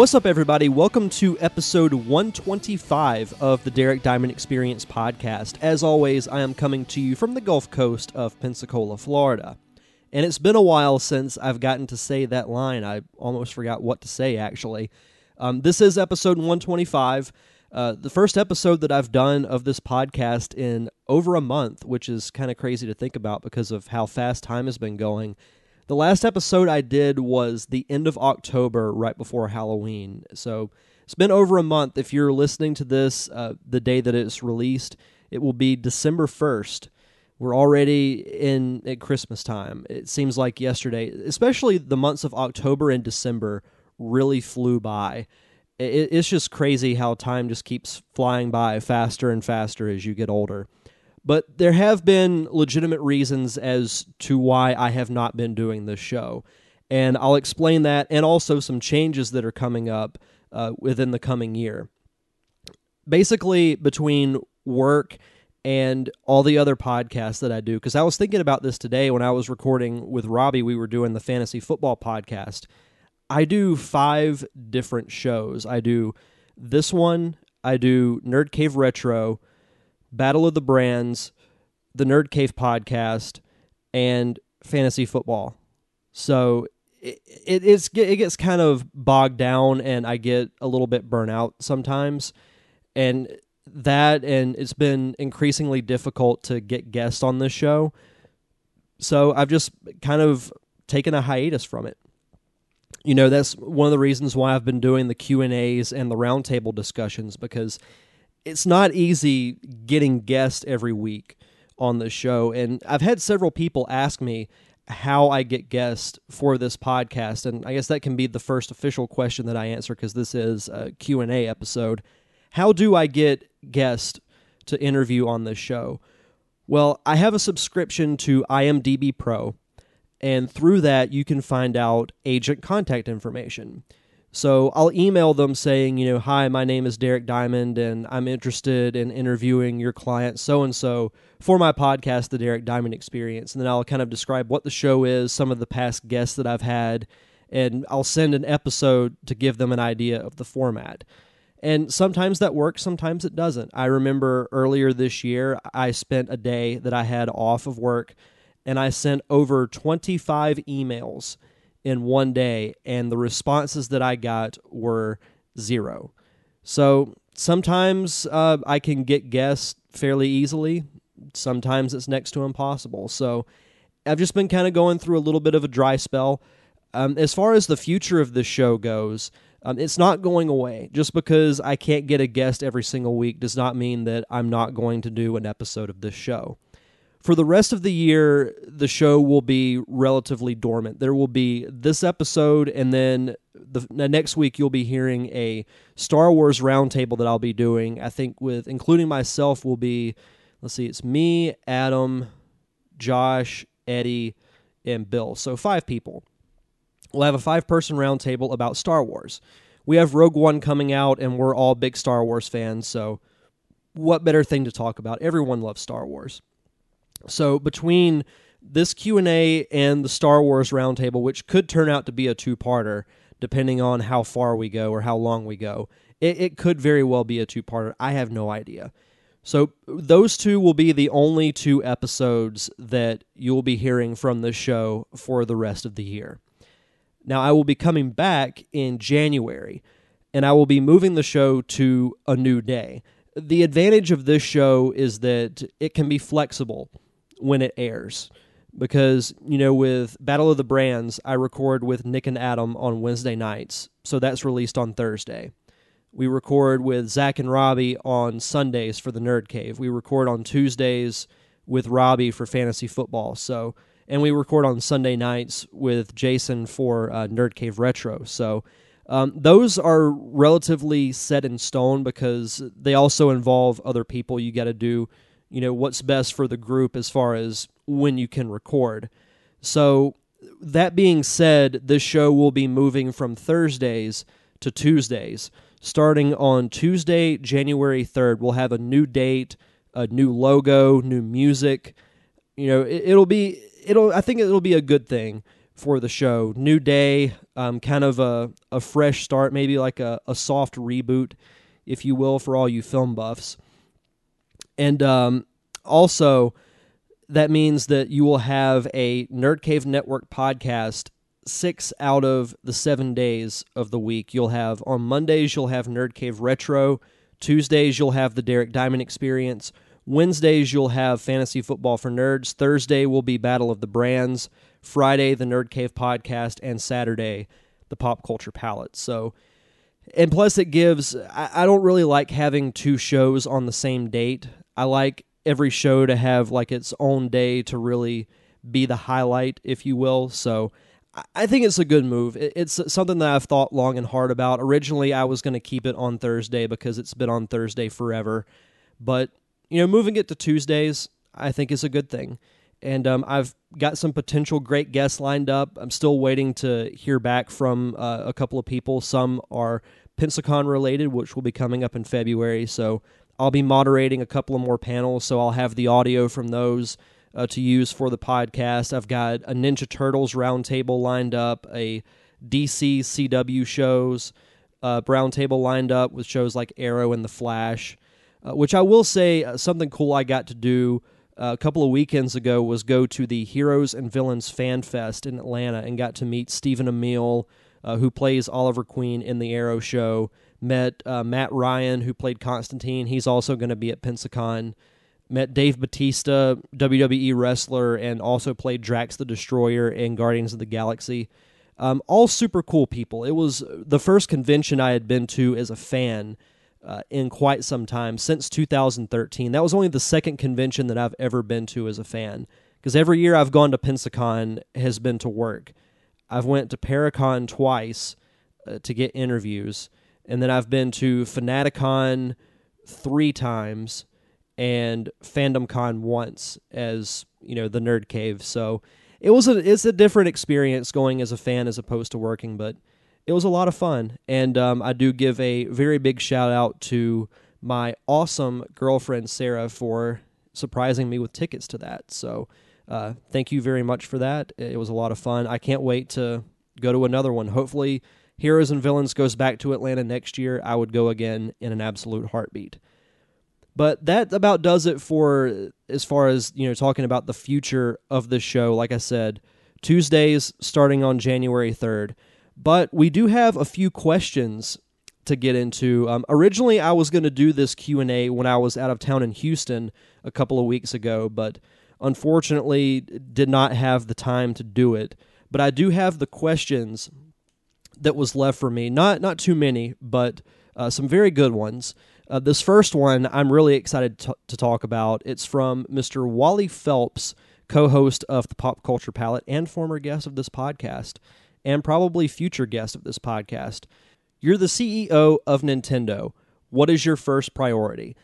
What's up, everybody? Welcome to episode 125 of the Derek Diamond Experience podcast. As always, I am coming to you from the Gulf Coast of Pensacola, Florida. And it's been a while since I've gotten to say that line. I almost forgot what to say, actually. Um, this is episode 125, uh, the first episode that I've done of this podcast in over a month, which is kind of crazy to think about because of how fast time has been going. The last episode I did was the end of October, right before Halloween. So it's been over a month. If you're listening to this uh, the day that it's released, it will be December 1st. We're already in at Christmas time. It seems like yesterday, especially the months of October and December, really flew by. It, it's just crazy how time just keeps flying by faster and faster as you get older. But there have been legitimate reasons as to why I have not been doing this show. And I'll explain that and also some changes that are coming up uh, within the coming year. Basically, between work and all the other podcasts that I do, because I was thinking about this today when I was recording with Robbie, we were doing the fantasy football podcast. I do five different shows. I do this one, I do Nerd Cave Retro, Battle of the Brands, the Nerd Cave podcast, and fantasy football. So it, it, it's it gets kind of bogged down, and I get a little bit burnt out sometimes, and that and it's been increasingly difficult to get guests on this show. So I've just kind of taken a hiatus from it. You know, that's one of the reasons why I've been doing the Q&As and the roundtable discussions because it's not easy getting guests every week on the show and I've had several people ask me how I get guests for this podcast and I guess that can be the first official question that I answer cuz this is a Q&A episode. How do I get guests to interview on this show? Well, I have a subscription to IMDb Pro and through that you can find out agent contact information. So I'll email them saying, you know, hi, my name is Derek Diamond, and I'm interested in interviewing your client so and so for my podcast, The Derek Diamond Experience. And then I'll kind of describe what the show is, some of the past guests that I've had, and I'll send an episode to give them an idea of the format. And sometimes that works, sometimes it doesn't. I remember earlier this year, I spent a day that I had off of work and I sent over 25 emails in one day, and the responses that I got were zero. So sometimes uh, I can get guests fairly easily, sometimes it's next to impossible. So I've just been kind of going through a little bit of a dry spell. Um, as far as the future of this show goes, um, it's not going away. Just because I can't get a guest every single week does not mean that I'm not going to do an episode of this show for the rest of the year, the show will be relatively dormant. There will be this episode, and then the, the, next week you'll be hearing a Star Wars roundtable that I'll be doing. I think with including myself will be, let's see, it's me, Adam, Josh, Eddie, and Bill. So five people. We'll have a five-person roundtable about Star Wars. We have Rogue One coming out, and we're all big Star Wars fans. So, what better thing to talk about? Everyone loves Star Wars. So between this Q&A and the Star Wars roundtable, which could turn out to be a two-parter depending on how far we go or how long we go, it, it could very well be a two-parter. I have no idea. So those two will be the only two episodes that you'll be hearing from the show for the rest of the year. Now I will be coming back in January and I will be moving the show to a new day. The advantage of this show is that it can be flexible when it airs. Because you know with battle of the brands i record with nick and adam on wednesday nights. So that's released on thursday. We record with zach and robbie on sundays for the nerd cave. We record on tuesdays with robbie for fantasy football. So and we record on sunday nights with jason for uh, nerd cave retro. So Um, those are relatively set in stone because they also involve other people. You got to do, you know, what's best for the group as far as when you can record. So, that being said, this show will be moving from Thursdays to Tuesdays. Starting on Tuesday, January 3rd, we'll have a new date, a new logo, new music. You know, it, it'll be it'll I think it'll be a good thing for the show. New day, um, kind of a, a fresh start, maybe like a, a soft reboot, if you will, for all you film buffs. And um, also, that means that you will have a Nerd Cave Network podcast six out of the seven days of the week. You'll have on Mondays, you'll have Nerd Cave Retro. Tuesdays, you'll have the Derek Diamond Experience. Wednesdays, you'll have Fantasy Football for Nerds. Thursday will be Battle of the Brands. Friday, the Nerd Cave podcast, and Saturday, the Pop Culture Palette. So, and plus, it gives, I, I don't really like having two shows on the same date. I like every show to have like its own day to really be the highlight, if you will. So, I think it's a good move. It's something that I've thought long and hard about. Originally, I was going to keep it on Thursday because it's been on Thursday forever. But, you know, moving it to Tuesdays, I think is a good thing and um, I've got some potential great guests lined up. I'm still waiting to hear back from uh, a couple of people. Some are Pensacon related, which will be coming up in February. So I'll be moderating a couple of more panels. So I'll have the audio from those uh, to use for the podcast. I've got a Ninja Turtles roundtable lined up, a DC CW shows uh, roundtable lined up with shows like Arrow and The Flash, uh, which I will say uh, something cool I got to do a couple of weekends ago was go to the Heroes and Villains Fan Fest in Atlanta and got to meet Stephen Amell, uh, who plays Oliver Queen in the Arrow show. Met uh, Matt Ryan, who played Constantine. He's also going to be at Pensacon. Met Dave Batista, WWE wrestler, and also played Drax the Destroyer in Guardians of the Galaxy. Um, all super cool people. It was the first convention I had been to as a fan uh, in quite some time since 2013. That was only the second convention that I've ever been to as a fan because every year I've gone to Pensacon has been to work. I've went to Paracon twice uh, to get interviews, and then I've been to Fanaticon three times and FandomCon once as you know the Nerd Cave. So it was a it's a different experience going as a fan as opposed to working, but it was a lot of fun. And um, I do give a very big shout out to my awesome girlfriend, Sarah, for surprising me with tickets to that. So uh, thank you very much for that. It was a lot of fun. I can't wait to go to another one. Hopefully, Heroes and Villains goes back to Atlanta next year. I would go again in an absolute heartbeat. But that about does it for as far as, you know, talking about the future of the show. Like I said, Tuesdays starting on January 3rd. But we do have a few questions to get into. Um, originally, I was going to do this Q and A when I was out of town in Houston a couple of weeks ago, but unfortunately, did not have the time to do it. But I do have the questions that was left for me. Not not too many, but uh, some very good ones. Uh, this first one I'm really excited to, to talk about. It's from Mr. Wally Phelps, co-host of the Pop Culture Palette and former guest of this podcast and probably future guest of this podcast. You're the CEO of Nintendo. What is your first priority?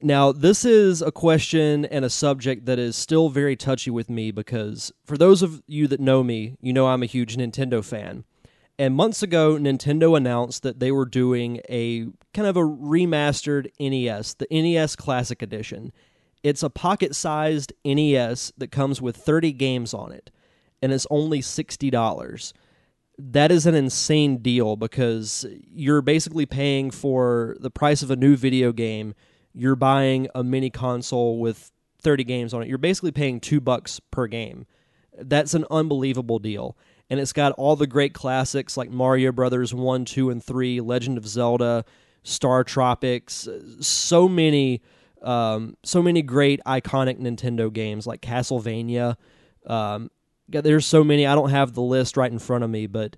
Now, this is a question and a subject that is still very touchy with me because for those of you that know me, you know I'm a huge Nintendo fan. And months ago, Nintendo announced that they were doing a kind of a remastered NES, the NES Classic Edition. It's a pocket sized NES that comes with 30 games on it and it's only $60. That is an insane deal because you're basically paying for the price of a new video game. You're buying a mini console with 30 games on it. You're basically paying 2 bucks per game. That's an unbelievable deal. And it's got all the great classics like Mario Brothers 1, 2 and 3, Legend of Zelda, Star Tropics, so many um, so many great iconic Nintendo games like Castlevania. Um, there's so many. I don't have the list right in front of me, but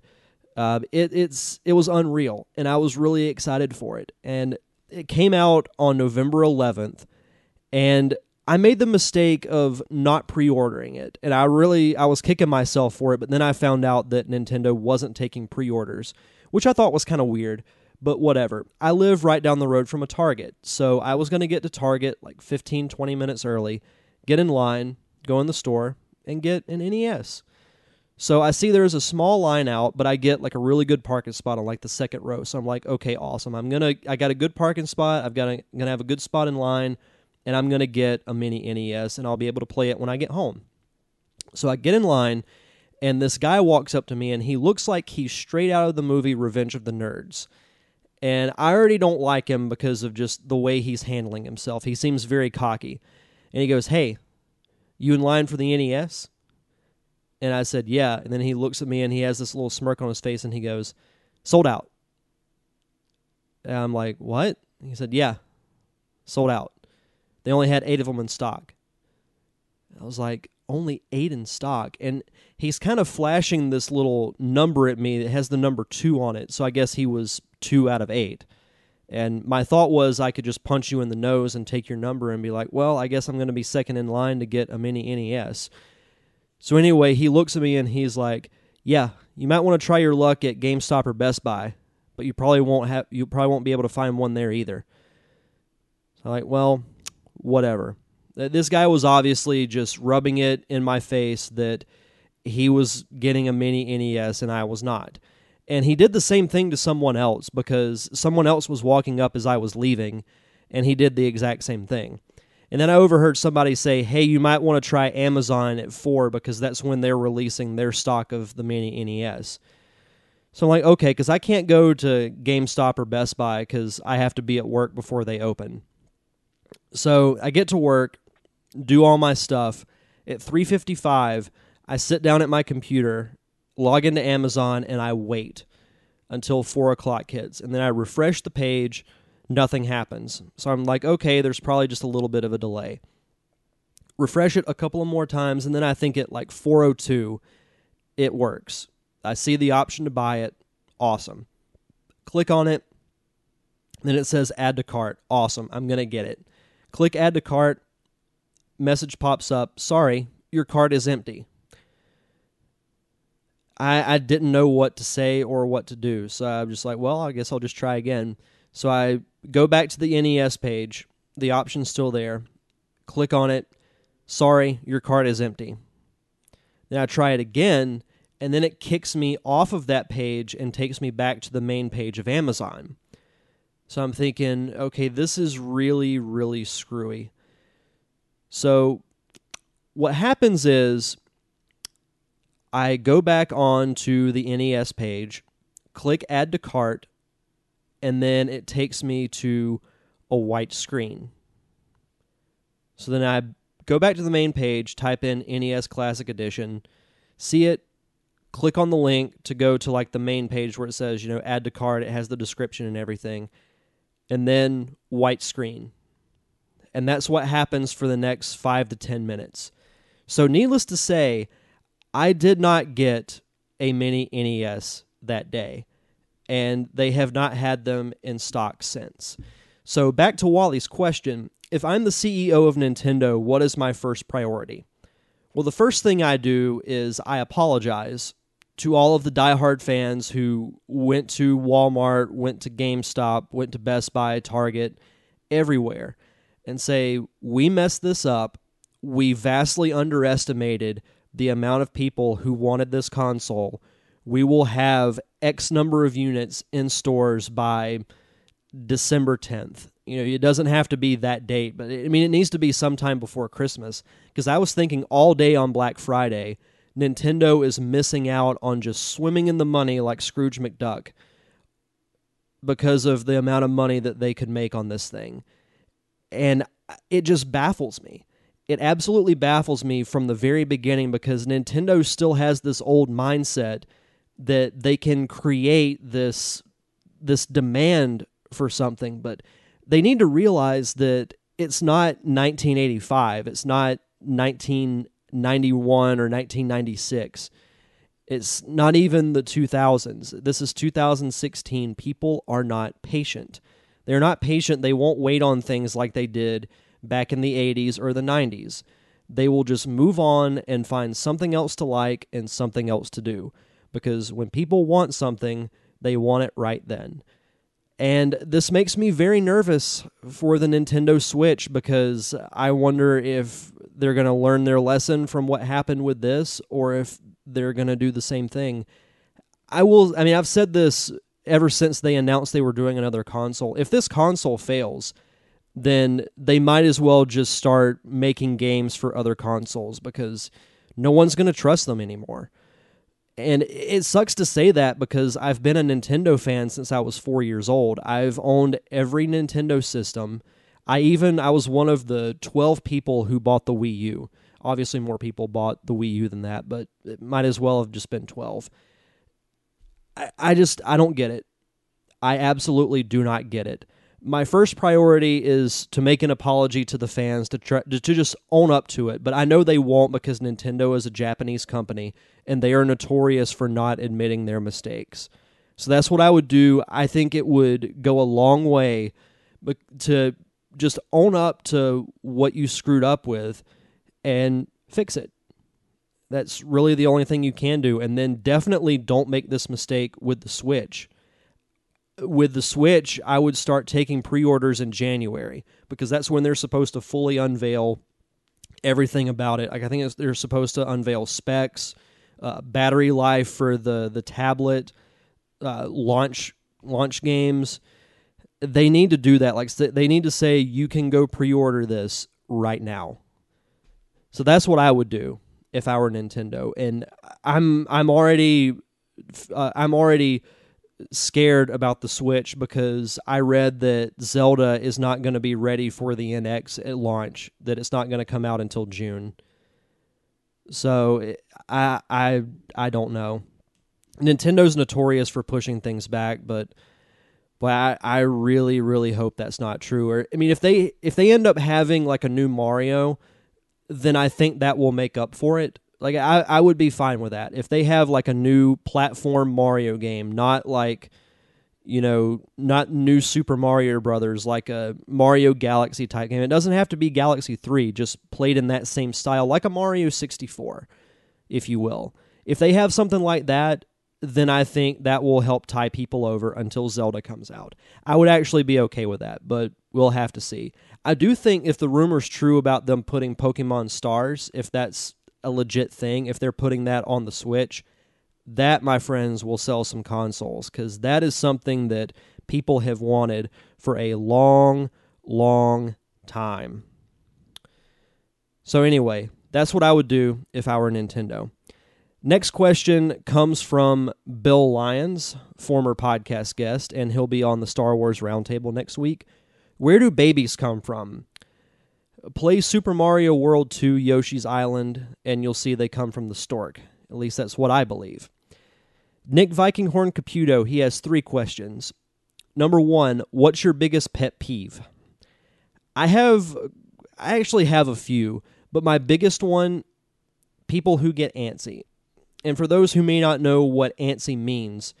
uh, it, it's it was unreal, and I was really excited for it. And it came out on November 11th, and I made the mistake of not pre-ordering it, and I really I was kicking myself for it. But then I found out that Nintendo wasn't taking pre-orders, which I thought was kind of weird, but whatever. I live right down the road from a Target, so I was going to get to Target like 15, 20 minutes early, get in line, go in the store, and get an NES. So I see there's a small line out, but I get like a really good parking spot on like the second row. So I'm like, okay, awesome. I'm gonna I got a good parking spot. I've got gonna have a good spot in line, and I'm gonna get a mini NES, and I'll be able to play it when I get home. So I get in line, and this guy walks up to me, and he looks like he's straight out of the movie Revenge of the Nerds. And I already don't like him because of just the way he's handling himself. He seems very cocky. And he goes, Hey, you in line for the NES? And I said, Yeah. And then he looks at me and he has this little smirk on his face and he goes, Sold out. And I'm like, What? He said, Yeah, sold out. They only had eight of them in stock. I was like, Only eight in stock. And he's kind of flashing this little number at me that has the number two on it. So I guess he was two out of eight. And my thought was I could just punch you in the nose and take your number and be like, well, I guess I'm going to be second in line to get a mini NES. So anyway, he looks at me and he's like, "Yeah, you might want to try your luck at GameStop or Best Buy, but you probably won't have you probably won't be able to find one there either." So I'm like, "Well, whatever." Uh, this guy was obviously just rubbing it in my face that he was getting a mini NES and I was not. And he did the same thing to someone else because someone else was walking up as I was leaving and he did the exact same thing. And then I overheard somebody say, "Hey, you might want to try Amazon at 4 because that's when they're releasing their stock of the mini NES." So I'm like, "Okay, cuz I can't go to GameStop or Best Buy cuz I have to be at work before they open." So I get to work, do all my stuff. At 3:55, I sit down at my computer, log into Amazon, and I wait until four o'clock hits, and then I refresh the page. Nothing happens. So I'm like, okay, there's probably just a little bit of a delay. Refresh it a couple of more times, and then I think at like 402, it works. I see the option to buy it. Awesome. Click on it. Then it says add to cart. Awesome. I'm going to get it. Click add to cart. Message pops up. Sorry, your cart is empty. I, I didn't know what to say or what to do. So I'm just like, well, I guess I'll just try again. So I go back to the NES page. The option's still there. Click on it. Sorry, your cart is empty. Then I try it again, and then it kicks me off of that page and takes me back to the main page of Amazon. So I'm thinking, okay, this is really, really screwy. So what happens is I go back on to the NES page, click add to cart, and then it takes me to a white screen. So then I go back to the main page, type in NES Classic Edition, see it, click on the link to go to like the main page where it says, you know, add to cart, it has the description and everything. And then white screen. And that's what happens for the next 5 to 10 minutes. So needless to say, I did not get a mini NES that day, and they have not had them in stock since. So, back to Wally's question if I'm the CEO of Nintendo, what is my first priority? Well, the first thing I do is I apologize to all of the diehard fans who went to Walmart, went to GameStop, went to Best Buy, Target, everywhere, and say, We messed this up. We vastly underestimated the amount of people who wanted this console, we will have X number of units in stores by December 10th. You know, it doesn't have to be that date, but I mean, it needs to be sometime before Christmas. Because I was thinking all day on Black Friday, Nintendo is missing out on just swimming in the money like Scrooge McDuck because of the amount of money that they could make on this thing. And it just baffles me it absolutely baffles me from the very beginning because Nintendo still has this old mindset that they can create this this demand for something, but they need to realize that it's not 1985, it's not 1991 or 1996. It's not even the 2000s. This is 2016. People are not patient. They're not patient. They won't wait on things like they did back in the 80s or the 90s. They will just move on and find something else to like and something else to do. Because when people want something, They want it right then. And this makes me very nervous for the Nintendo Switch because I wonder if they're going to learn their lesson from what happened with this or if they're going to do the same thing. I will, I mean, I've said this ever since they announced they were doing another console. If this console fails, then they might as well just start making games for other consoles because no one's going to trust them anymore. And it sucks to say that because I've been a Nintendo fan since I was 4 years old. I've owned every Nintendo system. I even I was one of the 12 people who bought the Wii U. Obviously more people bought the Wii U than that, but it might as well have just been 12. I, I just I don't get it. I absolutely do not get it. My first priority is to make an apology to the fans to try to, to just own up to it, but I know they won't because Nintendo is a Japanese company and they are notorious for not admitting their mistakes. So that's what I would do. I think it would go a long way to just own up to what you screwed up with and fix it. That's really the only thing you can do. And then definitely don't make this mistake with the Switch. With the Switch, I would start taking pre orders in January because that's when they're supposed to fully unveil everything about it. Like I think they're supposed to unveil specs, uh, battery life for the the tablet, uh, launch launch games. They need to do that. Like they need to say you can go pre-order this right now. So that's what I would do if I were Nintendo, and I'm I'm already uh, I'm already scared about the Switch because I read that Zelda is not going to be ready for the NX at launch. That it's not going to come out until June. So I I I don't know. Nintendo's notorious for pushing things back, but but I, I really really hope that's not true. Or I mean, if they if they end up having like a new Mario then I think that will make up for it. Like I, I would be fine with that if they have like a new platform Mario game, not like you know, not new Super Mario Brothers, like a Mario Galaxy type game. It doesn't have to be Galaxy 3, just played in that same style, like a Mario 64, if you will. If they have something like that, then I think that will help tie people over until Zelda comes out. I would actually be okay with that, but we'll have to see. I do think if the rumor's true about them putting Pokemon Stars, if that's a legit thing, if they're putting that on the Switch, that, my friends, will sell some consoles because that is something that people have wanted for a long, long time. So, anyway, that's what I would do if I were Nintendo. Next question comes from Bill Lyons, former podcast guest, and he'll be on the Star Wars Roundtable next week. Where do babies come from? Play Super Mario World 2 Yoshi's Island, and you'll see they come from the stork. At least that's what I believe. Nick Vikinghorn Caputo, he has three questions. Number one, what's your biggest pet peeve? I have, I actually have a few, but my biggest one, people who get antsy. And for those who may not know what antsy means,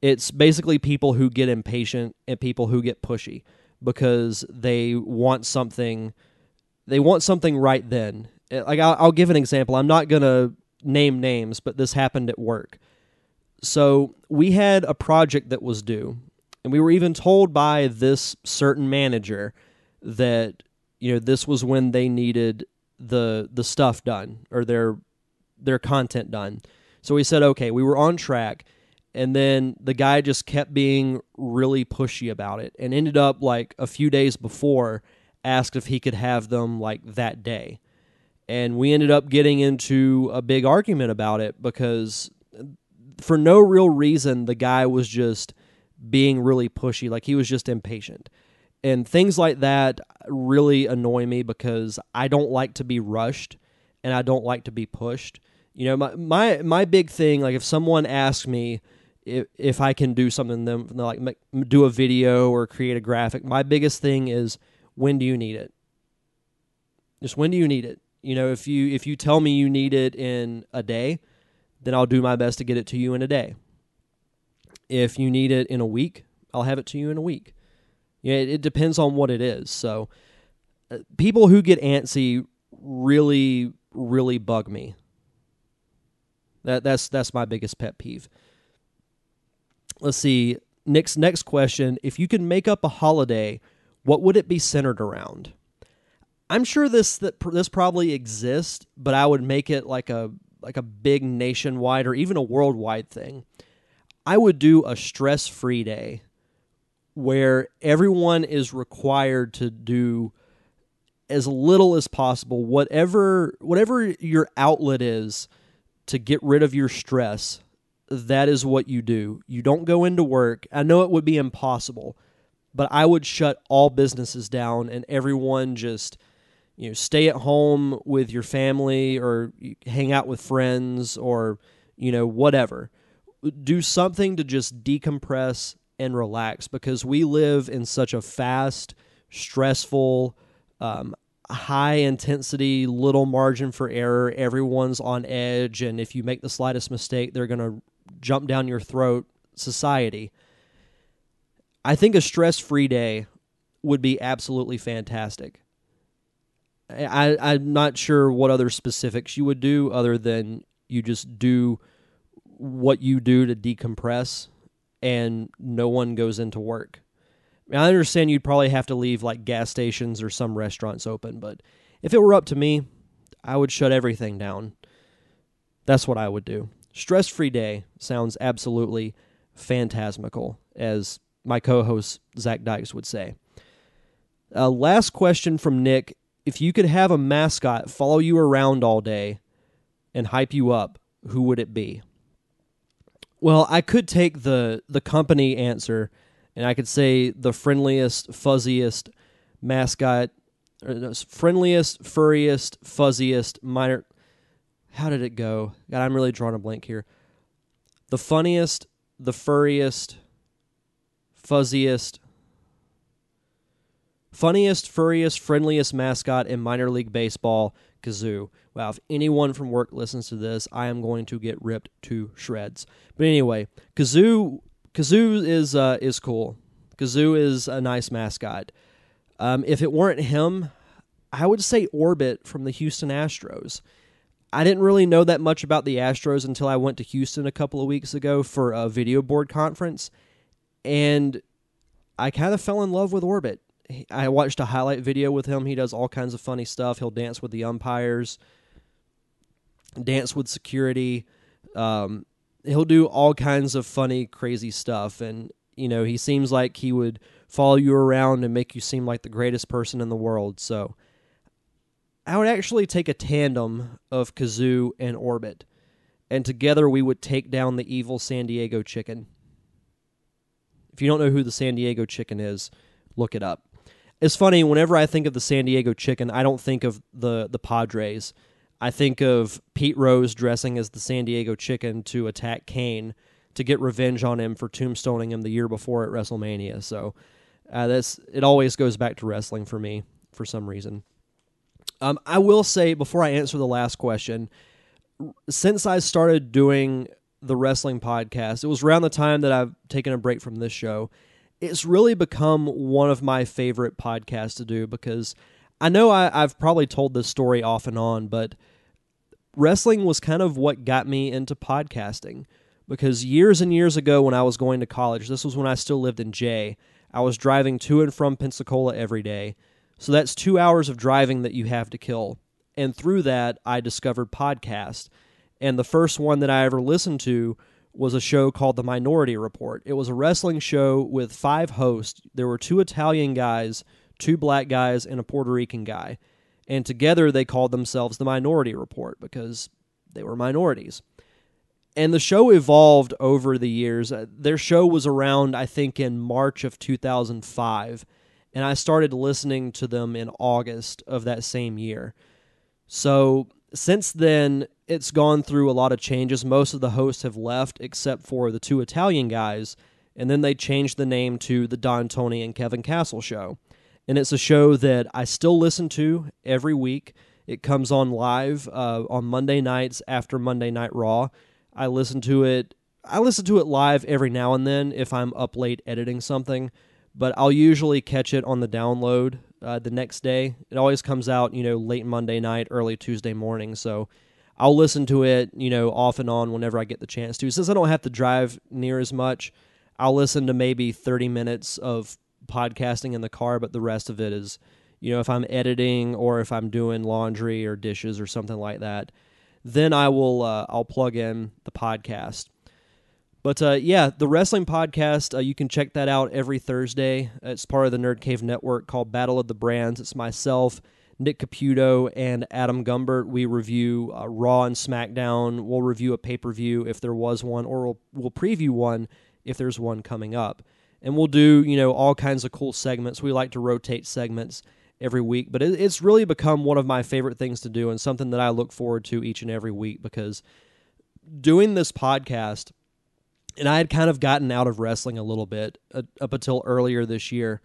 it's basically people who get impatient and people who get pushy because they want something they want something right then. Eh, like i'll, I'll give an example. I'm not going to name names but this happened at work. So we had a project that was due and we were even told by this certain manager that you know this was when they needed the the stuff done or their their content done. So we said okay we were on track. And then the guy just kept being really pushy about it and ended up like a few days before asked if he could have them like that day. And we ended up getting into a big argument about it because uh, for no real reason the guy was just being really pushy. Like he was just impatient. And things like that really annoy me because I don't like to be rushed and I don't like to be pushed you know my my my big thing like if someone asks me if, if I can do something them like do a video or create a graphic. My biggest thing is when do you need it? Just when do you need it? You know, if you if you tell me you need it in a day, then I'll do my best to get it to you in a day. If you need it in a week, I'll have it to you in a week. Yeah, it, it depends on what it is. So, uh, people who get antsy really really bug me. That that's that's my biggest pet peeve. let's see. Nick's next question: If you could make up a holiday, what would it be centered around? I'm sure this that this probably exists, but I would make it like a like a big nationwide or even a worldwide thing. I would do a stress-free day where everyone is required to do as little as possible whatever whatever your outlet is to get rid of your stress that is what you do. You don't go into work. I know it would be impossible but i would shut all businesses down and everyone just you know stay at home with your family or hang out with friends or you know whatever. Do something to just decompress and relax because we live in such a fast stressful um, high intensity, little margin for error. Everyone's on edge, and if you make the slightest mistake, they're going to jump down your throat. Society. I think a stress free day would be absolutely fantastic. I, I'm not sure what other specifics you would do other than you just do what you do to decompress and no one goes into work. I understand you'd probably have to leave like gas stations or some restaurants open, but if it were up to me, I would shut everything down. That's what I would do. Stress free day sounds absolutely phantasmical, as my co host Zach Dykes would say. Uh, last question from Nick If you could have a mascot follow you around all day and hype you up, who would it be? Well, I could take the, the company answer and I could say the friendliest, fuzziest mascot, friendliest, furriest, fuzziest, minor. How did it go? God, I'm really drawing a blank here. The funniest, the furriest, fuzziest, funniest, furriest, friendliest mascot in minor league baseball, Kazoo. Wow, if anyone from work listens to this, I am going to get ripped to shreds. But anyway, Kazoo Kazoo is uh, is cool. Kazoo is a nice mascot. Um, if it weren't him, I would say Orbit from the Houston Astros. I didn't really know that much about the Astros until I went to Houston a couple of weeks ago for a video board conference, and I kind of fell in love with Orbit. I watched a highlight video with him. He does all kinds of funny stuff. He'll dance with the umpires, dance with security. Um, he'll do all kinds of funny, crazy stuff, and you know he seems like he would follow you around and make you seem like the greatest person in the world. So I would actually take a tandem of Kazoo and Orbit, and together we would take down the evil San Diego Chicken. If you don't know who the San Diego Chicken is, look it up. It's funny whenever I think of the San Diego Chicken, I don't think of the the Padres. I think of Pete Rose dressing as the San Diego Chicken to attack Kane to get revenge on him for tombstoning him the year before at WrestleMania. So uh, it. Always goes back to wrestling for me for some reason. Um, I will say before I answer the last question, since I started doing the wrestling podcast, it was around the time that I've taken a break from this show. It's really become one of my favorite podcasts to do because I know I, I've probably told this story off and on, but wrestling was kind of what got me into podcasting because years and years ago when I was going to college, this was when I still lived in Jay, I was driving to and from Pensacola every day. So that's two hours of driving that you have to kill. And through that, I discovered podcast. And the first one that I ever listened to was a show called The Minority Report. It was a wrestling show with five hosts. There were two Italian guys, two black guys, and a Puerto Rican guy and together they called themselves the Minority Report because they were minorities. And the show evolved over the years. Uh, their show was around, I think, in March of 2005, and I started listening to them in August of that same year. So since then, it's gone through a lot of changes. Most of the hosts have left, except for the two Italian guys, and then they changed the name to the Don Tony and Kevin Castle Show and it's a show that I still listen to every week. It comes on live uh, on Monday nights after Monday Night Raw. I listen to it. I listen to it live every now and then if I'm up late editing something, but I'll usually catch it on the download uh, the next day. It always comes out, you know, late Monday night, early Tuesday morning. So I'll listen to it, you know, off and on whenever I get the chance to. Since I don't have to drive near as much, I'll listen to maybe 30 minutes of podcasting in the car, but the rest of it is, you know, if I'm editing or if I'm doing laundry or dishes or something like that, then I will uh, I'll plug in the podcast. But uh, yeah, the wrestling podcast, uh, you can check that out every Thursday. It's part of the Nerd Cave Network called Battle of the Brands. It's myself, Nick Caputo, and Adam Gumbert. We review uh, Raw and SmackDown. We'll review a pay per view if there was one, or we'll, we'll preview one if there's one coming up. And we'll do, you know, all kinds of cool segments. We like to rotate segments every week, but it, it's really become one of my favorite things to do and something that I look forward to each and every week because doing this podcast – and I had kind of gotten out of wrestling a little bit uh, up until earlier this year.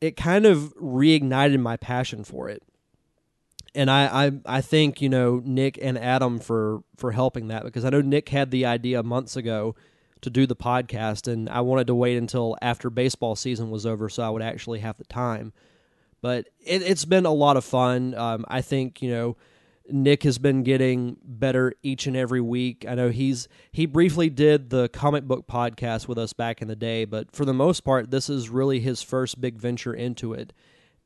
It kind of reignited my passion for it, and I, I I think you know Nick and Adam for for helping that because I know Nick had the idea months ago to do the podcast, and I wanted to wait until after baseball season was over so I would actually have the time. But it, has been a lot of fun. Um, I think you know Nick has been getting better each and every week. I know he's he briefly did the comic book podcast with us back in the day, but for the most part, this is really his first big venture into it,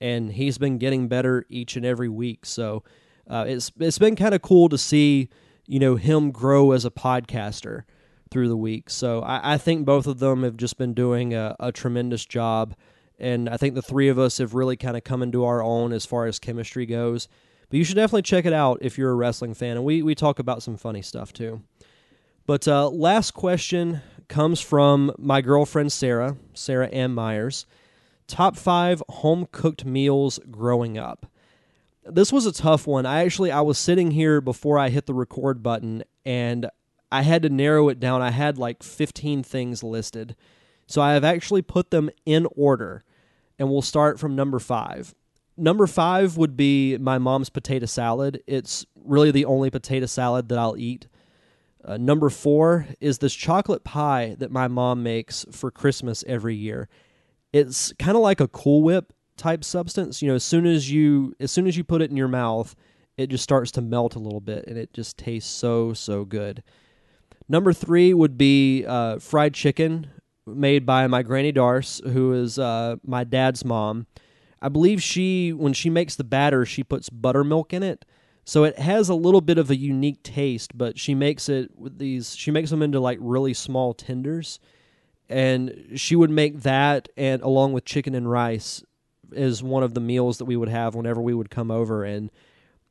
and he's been getting better each and every week. So uh, it's it's been kind of cool to see you know him grow as a podcaster through the week. So I, I think both of them have just been doing a, a tremendous job, and I think the three of us have really kind of come into our own as far as chemistry goes but you should definitely check it out if you're a wrestling fan. And we, we talk about some funny stuff too. But uh, last question comes from my girlfriend Sarah, Sarah Ann Myers. Top five home cooked meals growing up. This was a tough one. I actually I was sitting here before I hit the record button and I had to narrow it down. I had like 15 things listed. So I have actually put them in order. And we'll start from number five. Number five would be my mom's potato salad. It's really the only potato salad that I'll eat. Uh, number four is this chocolate pie that my mom makes for Christmas every year. It's kind of like a Cool Whip type substance. You know, as soon as you as soon as you put it in your mouth, it just starts to melt a little bit, and it just tastes so so good. Number three would be uh, fried chicken made by my granny Darce, who is uh, my dad's mom. I believe she when she makes the batter, she puts buttermilk in it. So it has a little bit of a unique taste, but she makes it with these she makes them into like really small tenders. And she would make that and along with chicken and rice is one of the meals that we would have whenever we would come over and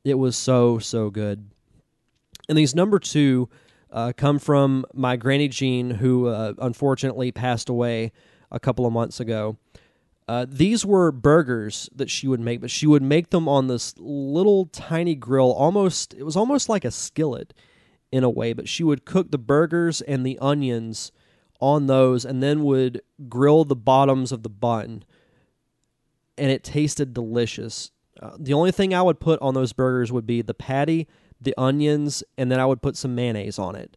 it was so so good. And these number 2 uh, come from my granny Jean who uh, unfortunately passed away a couple of months ago. Uh, these were burgers that she would make, but she would make them on this little tiny grill. Almost, it was almost like a skillet in a way. But she would cook the burgers and the onions on those, and then would grill the bottoms of the bun, and it tasted delicious. Uh, the only thing I would put on those burgers would be the patty, the onions, and then I would put some mayonnaise on it,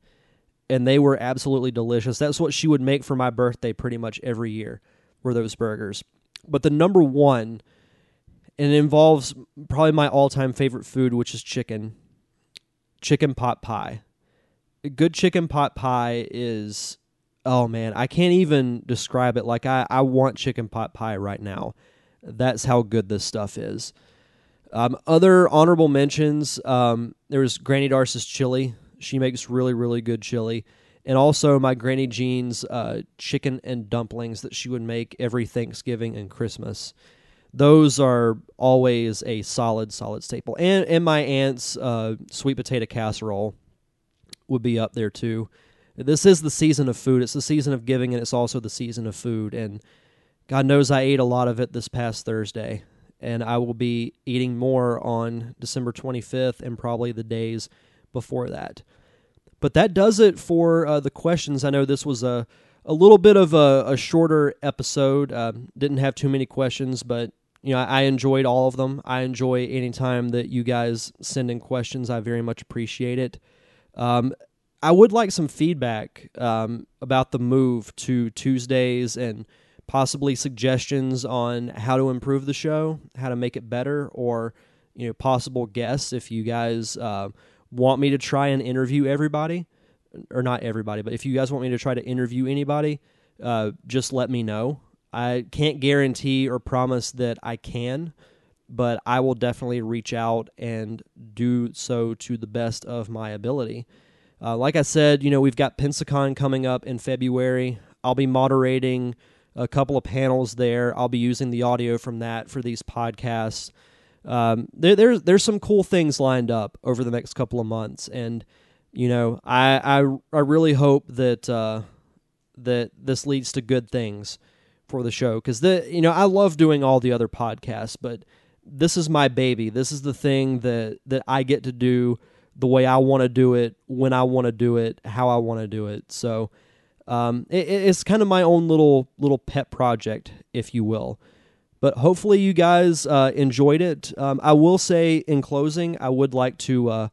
and they were absolutely delicious. That's what she would make for my birthday pretty much every year. Were those burgers? But the number one, and it involves probably my all time favorite food, which is chicken. Chicken pot pie. A good chicken pot pie is oh man, I can't even describe it. Like I, I want chicken pot pie right now. That's how good this stuff is. Um, other honorable mentions. Um, there's Granny Darce's chili. She makes really, really good chili and also my Granny Jean's uh, chicken and dumplings that she would make every Thanksgiving and Christmas. Those are always a solid, solid staple. And and my aunt's uh, sweet potato casserole would be up there too. This is the season of food. It's the season of giving, and it's also the season of food. And God knows I ate a lot of it this past Thursday, and I will be eating more on December 25th and probably the days before that. But that does it for uh, the questions. I know this was a a little bit of a, a shorter episode. Uh, didn't have too many questions, but you know I, enjoyed all of them. I enjoy any time that you guys send in questions. I very much appreciate it. Um, I would like some feedback um, about the move to Tuesdays and possibly suggestions on how to improve the show, how to make it better, or you know possible guests if you guys uh, want me to try and interview everybody, or not everybody, but if you guys want me to try to interview anybody, uh, just let me know. I can't guarantee or promise that I can, but I will definitely reach out and do so to the best of my ability. Uh, like I said, you know, we've got Pensacon coming up in February. I'll be moderating a couple of panels there. I'll be using the audio from that for these podcasts. Um, there, there's there's some cool things lined up over the next couple of months, and you know, I I, I really hope that uh, that this leads to good things for the show because the you know I love doing all the other podcasts, but this is my baby. This is the thing that that I get to do the way I want to do it, when I want to do it, how I want to do it. So um, it, it's kind of my own little little pet project, if you will. But hopefully you guys uh, enjoyed it. Um, I will say in closing, I would like to uh,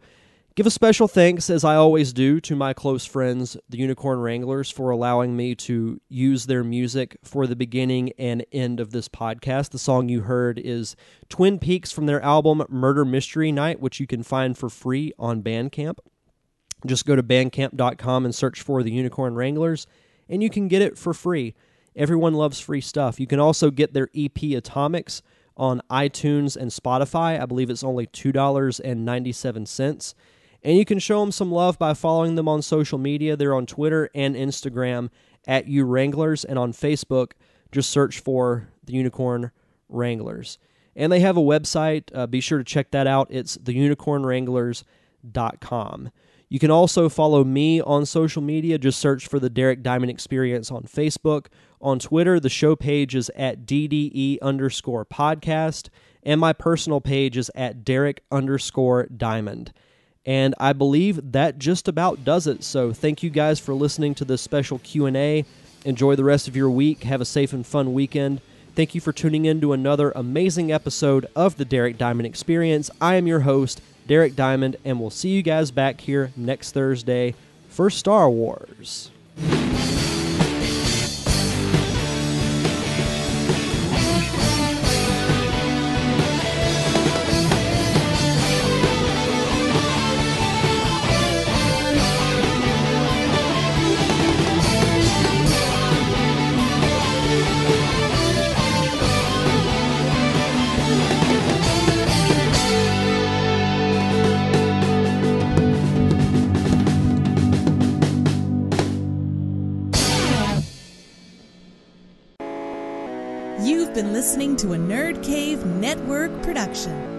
Give a special thanks, as I always do, to my close friends, the Unicorn Wranglers, for allowing me to use their music for the beginning and end of this podcast. The song you heard is Twin Peaks from their album Murder Mystery Night, which you can find for free on Bandcamp. Just go to bandcamp.com and search for the Unicorn Wranglers, and you can get it for free. Everyone loves free stuff. You can also get their EP Atomics on iTunes and Spotify. I believe it's only $2.97. And you can show them some love by following them on social media. They're on Twitter and Instagram at You Wranglers, and on Facebook, just search for the Unicorn Wranglers. And they have a website. Uh, be sure to check that out. It's theunicornwranglers.com. You can also follow me on social media. Just search for the Derek Diamond Experience on Facebook. On Twitter, the show page is at DDE underscore podcast, and my personal page is at Derek underscore Diamond. And I believe that just about does it. So thank you guys for listening to this special Q&A. Enjoy the rest of your week. Have a safe and fun weekend. Thank you for tuning in to another amazing episode of the Derek Diamond Experience. I am your host, Derek Diamond, and we'll see you guys back here next Thursday for Star Wars. action.